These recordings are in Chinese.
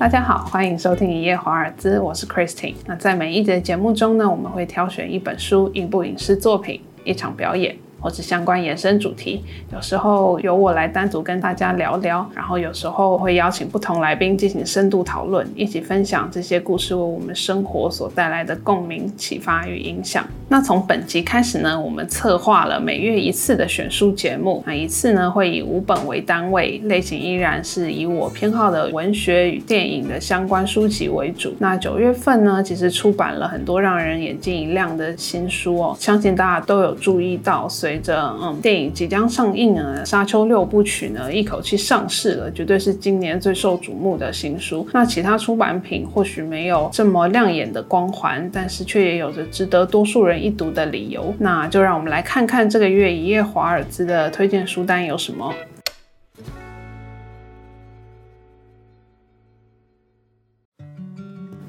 大家好，欢迎收听一夜华尔兹，我是 Christine。那在每一节节目中呢，我们会挑选一本书、一部影视作品、一场表演。或是相关延伸主题，有时候由我来单独跟大家聊聊，然后有时候会邀请不同来宾进行深度讨论，一起分享这些故事为我们生活所带来的共鸣、启发与影响。那从本集开始呢，我们策划了每月一次的选书节目，那一次呢会以五本为单位，类型依然是以我偏好的文学与电影的相关书籍为主。那九月份呢，其实出版了很多让人眼睛一亮的新书哦，相信大家都有注意到，所以。随着嗯电影即将上映呢，《沙丘》六部曲呢一口气上市了，绝对是今年最受瞩目的新书。那其他出版品或许没有这么亮眼的光环，但是却也有着值得多数人一读的理由。那就让我们来看看这个月一夜华尔兹的推荐书单有什么。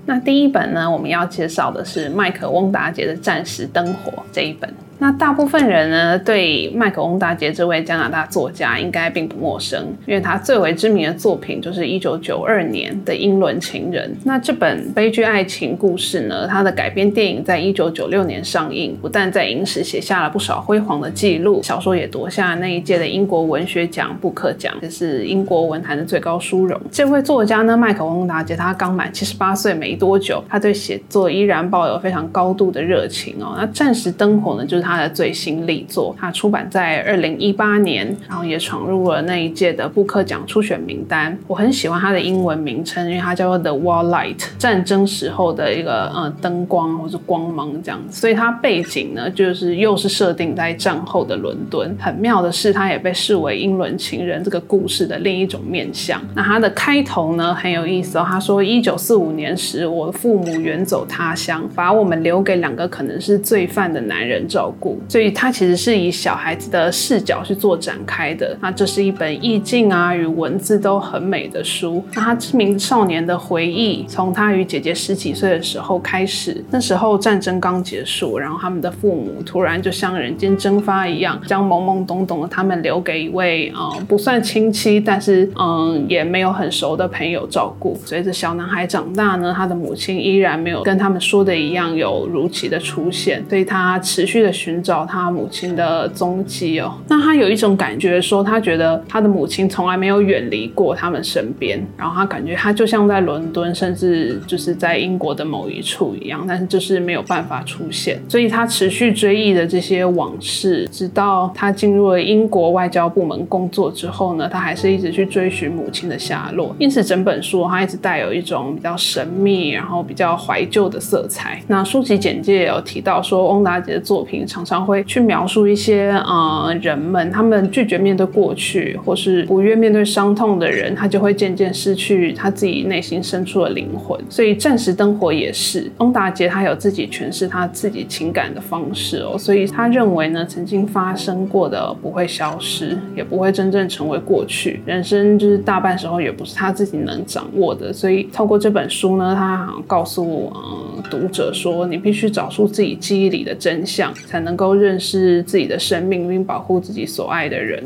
那第一本呢，我们要介绍的是麦克翁达杰的《暂时灯火》这一本。那大部分人呢，对麦克翁达杰这位加拿大作家应该并不陌生，因为他最为知名的作品就是一九九二年的《英伦情人》。那这本悲剧爱情故事呢，它的改编电影在一九九六年上映，不但在影史写下了不少辉煌的记录，小说也夺下那一届的英国文学奖布克奖，这是英国文坛的最高殊荣。这位作家呢，麦克翁达杰，他刚满七十八岁没多久，他对写作依然抱有非常高度的热情哦。那暂时灯火呢，就是他。他的最新力作，他出版在二零一八年，然后也闯入了那一届的布克奖初选名单。我很喜欢他的英文名称，因为它叫做 The War Light，战争时候的一个呃灯光或是光芒这样子。所以它背景呢，就是又是设定在战后的伦敦。很妙的是，它也被视为英伦情人这个故事的另一种面相。那它的开头呢很有意思哦，他说一九四五年时，我的父母远走他乡，把我们留给两个可能是罪犯的男人照顾。所以它其实是以小孩子的视角去做展开的。那这是一本意境啊与文字都很美的书。那他知名少年的回忆，从他与姐姐十几岁的时候开始。那时候战争刚结束，然后他们的父母突然就像人间蒸发一样，将懵懵懂懂的他们留给一位呃不算亲戚，但是嗯也没有很熟的朋友照顾。随着小男孩长大呢，他的母亲依然没有跟他们说的一样有如期的出现，所以他持续的寻。寻找他母亲的踪迹哦，那他有一种感觉，说他觉得他的母亲从来没有远离过他们身边，然后他感觉他就像在伦敦，甚至就是在英国的某一处一样，但是就是没有办法出现，所以他持续追忆的这些往事，直到他进入了英国外交部门工作之后呢，他还是一直去追寻母亲的下落，因此整本书他一直带有一种比较神秘，然后比较怀旧的色彩。那书籍简介也有提到说，翁达杰的作品常。常会去描述一些呃人们，他们拒绝面对过去，或是不愿面对伤痛的人，他就会渐渐失去他自己内心深处的灵魂。所以暂时灯火也是翁达杰，他有自己诠释他自己情感的方式哦。所以他认为呢，曾经发生过的不会消失，也不会真正成为过去。人生就是大半时候也不是他自己能掌握的。所以透过这本书呢，他好像告诉嗯读者说，你必须找出自己记忆里的真相，才能。够认识自己的生命，并保护自己所爱的人。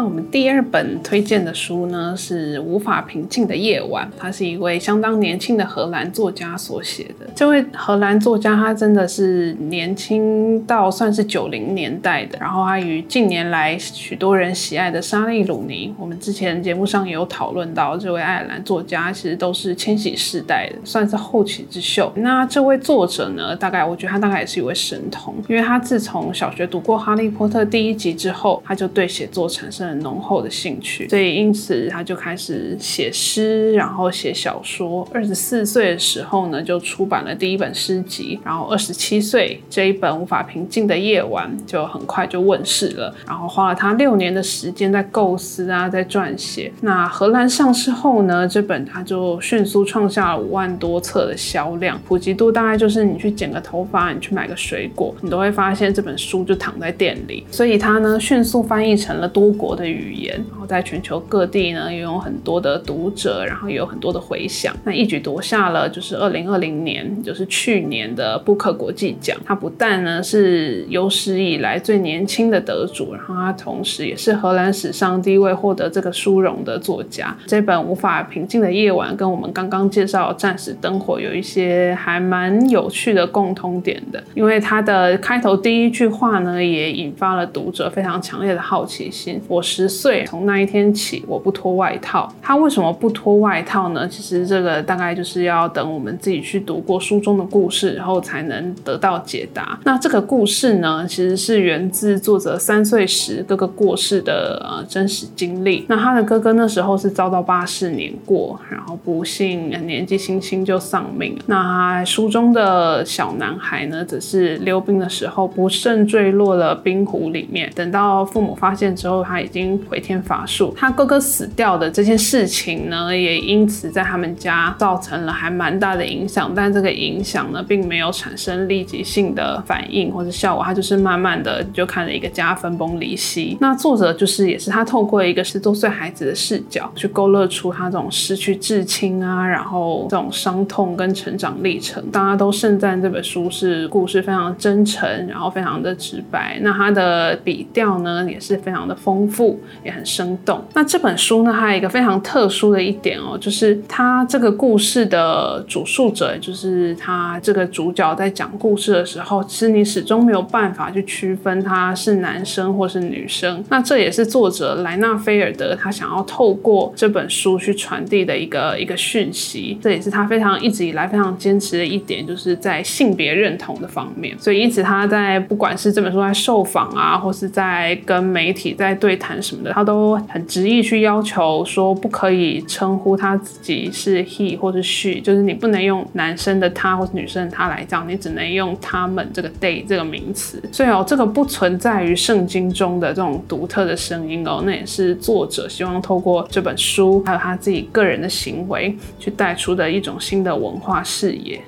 那我们第二本推荐的书呢，是《无法平静的夜晚》，它是一位相当年轻的荷兰作家所写的。这位荷兰作家，他真的是年轻到算是九零年代的。然后他与近年来许多人喜爱的莎莉·鲁尼，我们之前节目上也有讨论到，这位爱尔兰作家其实都是千禧世代的，算是后起之秀。那这位作者呢，大概我觉得他大概也是一位神童，因为他自从小学读过《哈利波特》第一集之后，他就对写作产生。很浓厚的兴趣，所以因此他就开始写诗，然后写小说。二十四岁的时候呢，就出版了第一本诗集。然后二十七岁这一本《无法平静的夜晚》就很快就问世了。然后花了他六年的时间在构思啊，在撰写。那荷兰上市后呢，这本他就迅速创下了五万多册的销量，普及度大概就是你去剪个头发，你去买个水果，你都会发现这本书就躺在店里。所以它呢，迅速翻译成了多国。的语言，然后在全球各地呢也有很多的读者，然后也有很多的回响。那一举夺下了就是二零二零年，就是去年的布克国际奖。他不但呢是有史以来最年轻的得主，然后他同时也是荷兰史上第一位获得这个殊荣的作家。这本《无法平静的夜晚》跟我们刚刚介绍《战时灯火》有一些还蛮有趣的共通点的，因为它的开头第一句话呢也引发了读者非常强烈的好奇心。我十岁，从那一天起，我不脱外套。他为什么不脱外套呢？其实这个大概就是要等我们自己去读过书中的故事，然后才能得到解答。那这个故事呢，其实是源自作者三岁时哥哥过世的呃真实经历。那他的哥哥那时候是遭到巴士碾过，然后不幸年纪轻轻就丧命。那书中的小男孩呢，则是溜冰的时候不慎坠落了冰湖里面。等到父母发现之后，他已已经回天乏术。他哥哥死掉的这件事情呢，也因此在他们家造成了还蛮大的影响。但这个影响呢，并没有产生立即性的反应或者效果，他就是慢慢的就看了一个家分崩离析。那作者就是也是他透过一个十多岁孩子的视角，去勾勒出他这种失去至亲啊，然后这种伤痛跟成长历程。大家都盛赞这本书是故事非常真诚，然后非常的直白。那他的笔调呢，也是非常的丰富，也很生动。那这本书呢，还有一个非常特殊的一点哦，就是他这个故事的主述者，就是他这个主角在讲故事的时候，其实你始终没有办法去区分他是男生或是女生。那这也是作者莱纳菲尔德他想要透过这本书去传递的一个一个讯息。这也是他非常一直以来非常坚持的一点，就是在性别认同的方面。所以因此他在不管是这本书在受访啊，或是在跟媒体在对谈什么的，他都很执意去要求说，不可以称呼他自己是 he 或是 she，就是你不能用男生的他或是女生的他来讲，你只能用他们这个 they 这个名词。所以哦，这个不存在于圣经中的这种独特的声音哦，那也是作者希望透过这本书，还有他自己个人的行为，去带出的一种新的文化视野。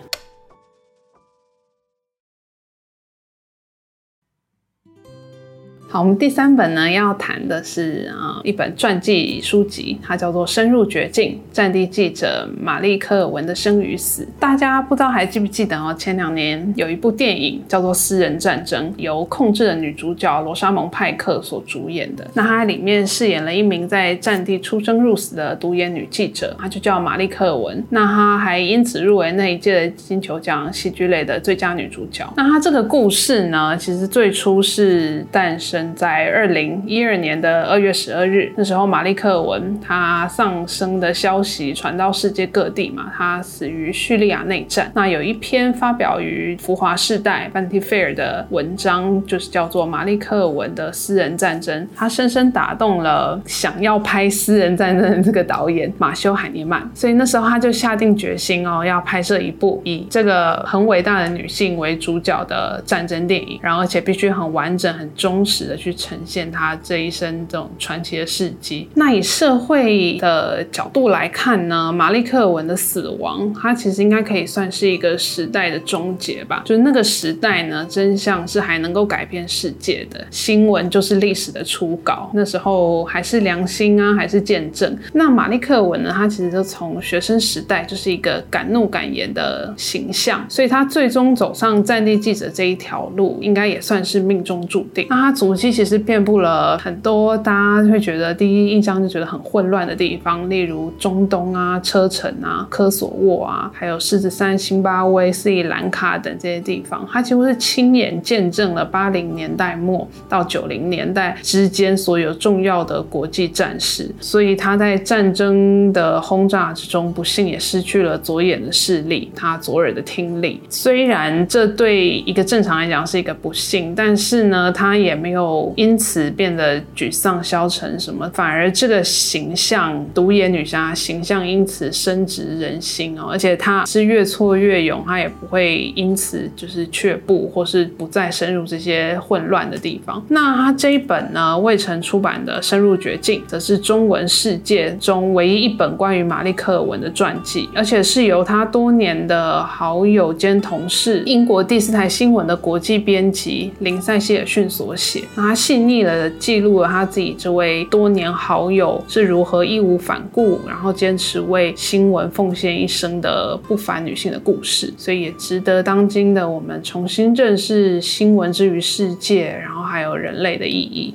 好，我们第三本呢要谈的是啊一本传记书籍，它叫做《深入绝境：战地记者玛丽科尔文的生与死》。大家不知道还记不记得哦？前两年有一部电影叫做《私人战争》，由控制的女主角罗莎蒙派克所主演的。那她里面饰演了一名在战地出生入死的独眼女记者，她就叫玛丽科尔文。那她还因此入围那一届的金球奖戏剧类的最佳女主角。那她这个故事呢，其实最初是诞生。在二零一二年的二月十二日，那时候马利克尔文他丧生的消息传到世界各地嘛，他死于叙利亚内战。那有一篇发表于《浮华世代》（Vanity Fair） 的文章，就是叫做《马利克尔文的私人战争》，他深深打动了想要拍私人战争的这个导演马修海尼曼。所以那时候他就下定决心哦，要拍摄一部以这个很伟大的女性为主角的战争电影，然后而且必须很完整、很忠实。去呈现他这一生这种传奇的事迹。那以社会的角度来看呢，马利克文的死亡，他其实应该可以算是一个时代的终结吧。就是那个时代呢，真相是还能够改变世界的，新闻就是历史的初稿。那时候还是良心啊，还是见证。那马利克文呢，他其实就从学生时代就是一个敢怒敢言的形象，所以他最终走上战地记者这一条路，应该也算是命中注定。那他足。其实遍布了很多大家会觉得第一印象就觉得很混乱的地方，例如中东啊、车臣啊、科索沃啊，还有狮子山、辛巴威、斯里兰卡等这些地方。他几乎是亲眼见证了八零年代末到九零年代之间所有重要的国际战事，所以他在战争的轰炸之中，不幸也失去了左眼的视力，他左耳的听力。虽然这对一个正常来讲是一个不幸，但是呢，他也没有。因此变得沮丧消沉什么，反而这个形象独眼女侠形象因此深植人心哦，而且她是越挫越勇，她也不会因此就是却步或是不再深入这些混乱的地方。那她这一本呢未曾出版的《深入绝境》，则是中文世界中唯一一本关于玛丽克尔文的传记，而且是由她多年的好友兼同事英国第四台新闻的国际编辑林塞希尔逊所写。他细腻的记录了他自己这位多年好友是如何义无反顾，然后坚持为新闻奉献一生的不凡女性的故事，所以也值得当今的我们重新认识新闻之于世界，然后还有人类的意义。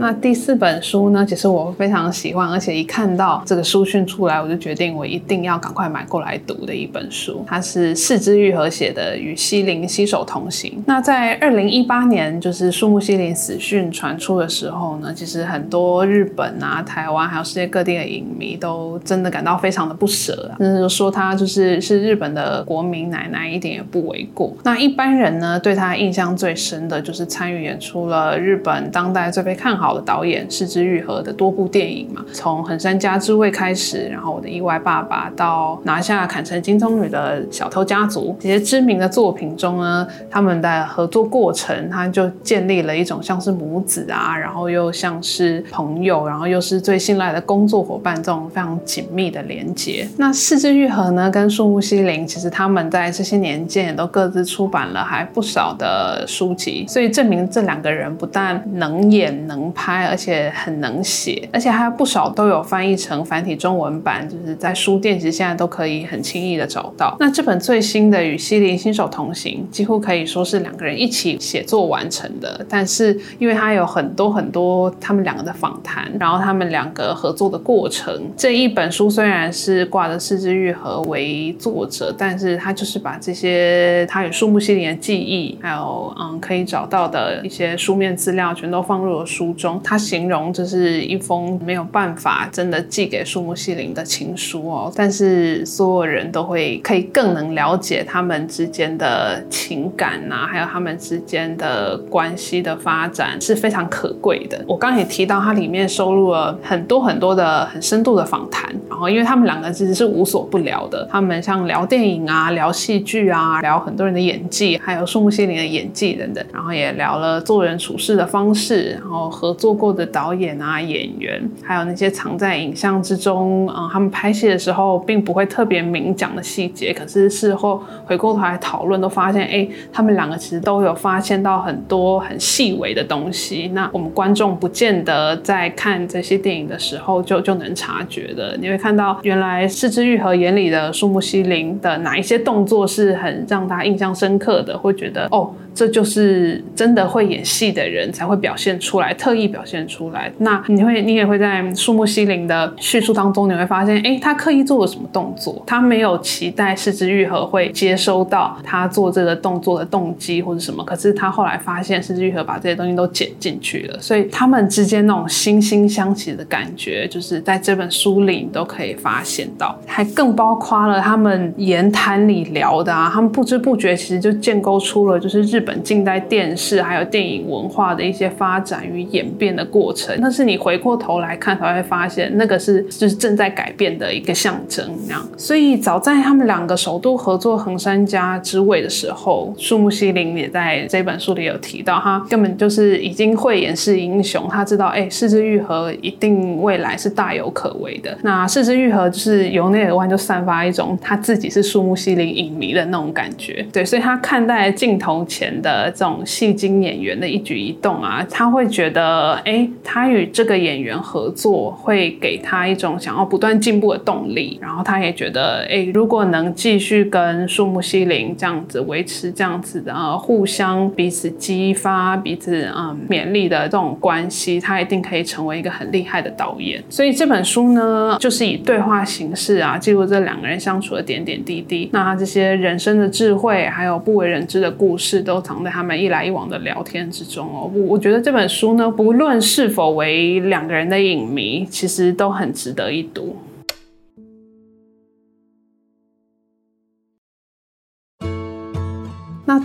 那第四本书呢？其实我非常喜欢，而且一看到这个书讯出来，我就决定我一定要赶快买过来读的一本书。它是四之愈合写的《与西林携手同行》。那在二零一八年，就是树木西林死讯传出的时候呢，其实很多日本啊、台湾还有世界各地的影迷都真的感到非常的不舍，甚至说他就是是日本的国民奶奶，一点也不为过。那一般人呢，对他印象最深的就是参与演出了日本当代最被看好。的导演四之愈合的多部电影嘛，从横山家之味开始，然后我的意外爸爸到拿下坎城金棕榈的小偷家族这些知名的作品中呢，他们的合作过程，他就建立了一种像是母子啊，然后又像是朋友，然后又是最信赖的工作伙伴这种非常紧密的连接。那四之愈合呢，跟树木希林，其实他们在这些年间也都各自出版了还不少的书籍，所以证明这两个人不但能演能。拍，而且很能写，而且还有不少都有翻译成繁体中文版，就是在书店其实现在都可以很轻易的找到。那这本最新的《与西林新手同行》，几乎可以说是两个人一起写作完成的。但是因为它有很多很多他们两个的访谈，然后他们两个合作的过程，这一本书虽然是挂着四之愈合为作者，但是他就是把这些他与树木希林的记忆，还有嗯可以找到的一些书面资料，全都放入了书中。他形容这是一封没有办法真的寄给树木希林的情书哦，但是所有人都会可以更能了解他们之间的情感呐，还有他们之间的关系的发展是非常可贵的。我刚刚也提到，它里面收录了很多很多的很深度的访谈，然后因为他们两个其实是无所不聊的，他们像聊电影啊、聊戏剧啊、聊很多人的演技，还有树木希林的演技等等，然后也聊了做人处事的方式，然后合。做过的导演啊、演员，还有那些藏在影像之中，嗯，他们拍戏的时候并不会特别明讲的细节，可是事后回过头来讨论，都发现，哎，他们两个其实都有发现到很多很细微的东西。那我们观众不见得在看这些电影的时候就就能察觉的。你会看到，原来四之愈合眼里的树木希林的哪一些动作是很让他印象深刻的，会觉得，哦。这就是真的会演戏的人才会表现出来，特意表现出来。那你会，你也会在树木希林的叙述当中，你会发现，哎，他刻意做了什么动作？他没有期待四之愈合会接收到他做这个动作的动机或者什么，可是他后来发现四之愈合把这些东西都剪进去了，所以他们之间那种惺惺相惜的感觉，就是在这本书里你都可以发现到，还更包括了他们言谈里聊的啊，他们不知不觉其实就建构出了就是日。日本近代电视还有电影文化的一些发展与演变的过程，但是你回过头来看，才会发现那个是就是正在改变的一个象征。那样，所以早在他们两个首都合作横山家之位的时候，树木希林也在这本书里有提到，他根本就是已经会演示英雄，他知道哎，四之愈合一定未来是大有可为的。那四之愈合就是由内而外就散发一种他自己是树木希林影迷的那种感觉。对，所以他看待镜头前。的这种戏精演员的一举一动啊，他会觉得，哎，他与这个演员合作会给他一种想要不断进步的动力。然后他也觉得，哎，如果能继续跟树木希林这样子维持这样子的互相彼此激发、彼此嗯勉励的这种关系，他一定可以成为一个很厉害的导演。所以这本书呢，就是以对话形式啊，记录这两个人相处的点点滴滴。那这些人生的智慧，还有不为人知的故事都。藏在他们一来一往的聊天之中哦，我我觉得这本书呢，不论是否为两个人的影迷，其实都很值得一读。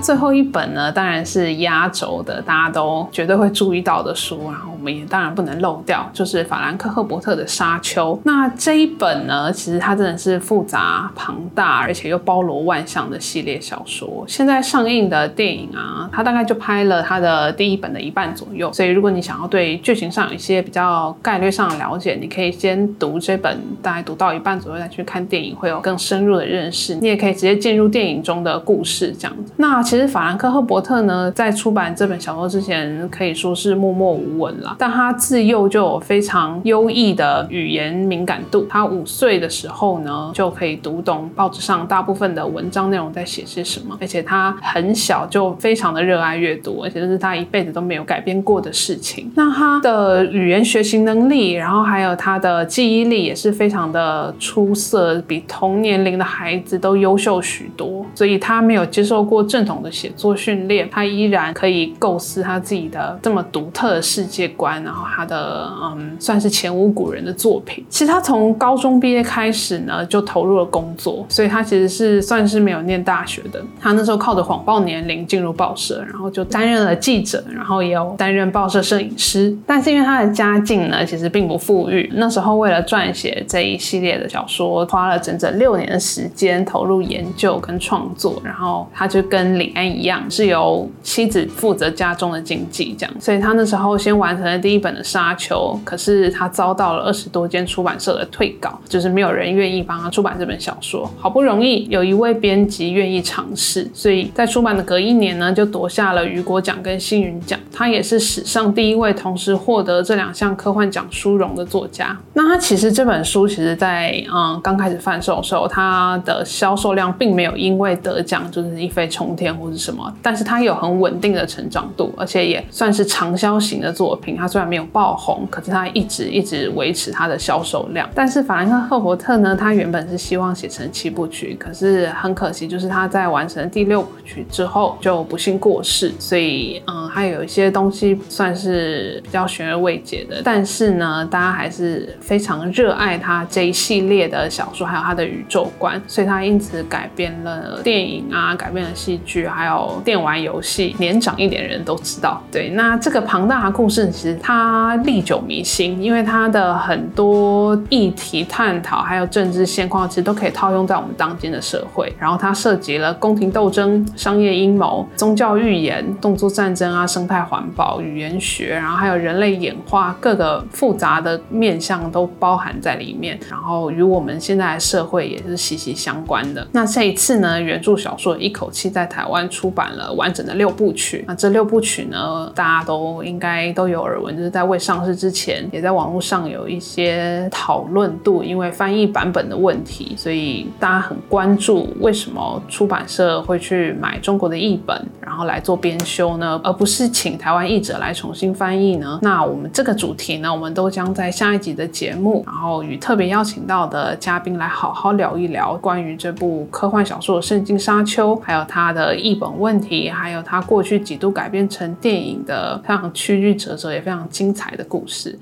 最后一本呢，当然是压轴的，大家都绝对会注意到的书，然后我们也当然不能漏掉，就是法兰克·赫伯特的《沙丘》。那这一本呢，其实它真的是复杂庞大，而且又包罗万象的系列小说。现在上映的电影啊，它大概就拍了它的第一本的一半左右。所以如果你想要对剧情上有一些比较概略上的了解，你可以先读这本，大概读到一半左右再去看电影，会有更深入的认识。你也可以直接进入电影中的故事这样子。那其实法兰克·赫伯特呢，在出版这本小说之前，可以说是默默无闻了。但他自幼就有非常优异的语言敏感度。他五岁的时候呢，就可以读懂报纸上大部分的文章内容在写些什么，而且他很小就非常的热爱阅读，而且这是他一辈子都没有改变过的事情。那他的语言学习能力，然后还有他的记忆力也是非常的出色，比同年龄的孩子都优秀许多。所以他没有接受过正统的写作训练，他依然可以构思他自己的这么独特的世界观，然后他的嗯，算是前无古人的作品。其实他从高中毕业开始呢，就投入了工作，所以他其实是算是没有念大学的。他那时候靠着谎报年龄进入报社，然后就担任了记者，然后也有担任报社摄影师。但是因为他的家境呢，其实并不富裕，那时候为了撰写这一系列的小说，花了整整六年的时间投入研究跟创作，然后他就跟李安一样，是由妻子负责家中的经济，这样。所以他那时候先完成了第一本的《沙丘》，可是他遭到了二十多间出版社的退稿，就是没有人愿意帮他出版这本小说。好不容易有一位编辑愿意尝试，所以在出版的隔一年呢，就夺下了雨果奖跟星云奖。他也是史上第一位同时获得这两项科幻奖殊荣的作家。那他其实这本书，其实在嗯刚开始贩售的时候，它的销售量并没有因为得奖就是一飞冲天或者什么，但是它有很稳定的成长度，而且也算是长销型的作品。它虽然没有爆红，可是它一直一直维持它的销售量。但是法兰克·赫伯特呢，他原本是希望写成七部曲，可是很可惜，就是他在完成第六部曲之后就不幸过世。所以嗯，还有一些东西算是比较悬而未解的。但是呢，大家还是非常热爱他这一系列的小说，还有他的宇宙观，所以他因此改编了电影啊，改编了戏剧，还有电玩游戏。年长一点人都知道。对，那这个庞大的故事其实它历久弥新，因为它的很多议题探讨，还有政治现况，其实都可以套用在我们当今的社会。然后它涉及了宫廷斗争、商业阴谋、宗教预言、动作战争啊、生态环保、语言学，然后还有人类演化各个复杂的面向都包含在里面。然后与我们现在的社会也是息息相关的。那这一次呢，原著小说一口气在台湾出版了完整的六部曲。那这六部曲呢，大家都应该都有耳闻，就是在未上市之前，也在网络上有一些讨论度，因为翻译版本的问题，所以大家很关注为什么出版社会去买中国的译本，然后来做编修呢，而不是请台湾译者来重新翻译呢？那我们这个主题呢，我们都将在下一集的节目，然后与特别邀请到的嘉宾来好好聊一聊关于这部科幻小说《圣经沙丘》，还有它的一本问题，还有它过去几度改编成电影的非常曲曲折折也非常精彩的故事。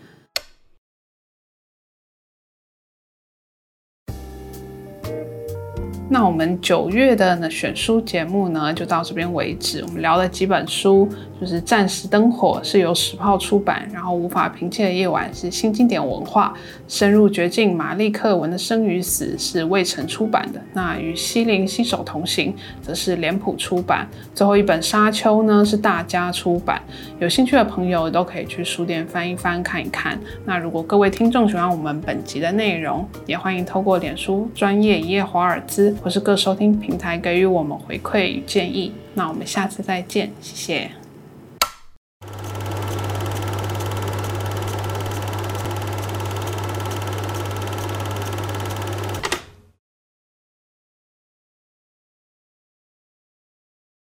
那我们九月的呢选书节目呢就到这边为止。我们聊了几本书，就是《暂时灯火》是由时报出版，然后《无法平静的夜晚》是新经典文化，《深入绝境》玛丽克文的生与死是未城出版的。那与西林新手同行则是脸谱出版。最后一本《沙丘》呢是大家出版。有兴趣的朋友都可以去书店翻一翻看一看。那如果各位听众喜欢我们本集的内容，也欢迎透过脸书专业一夜华尔兹。或是各收听平台给予我们回馈与建议，那我们下次再见，谢谢。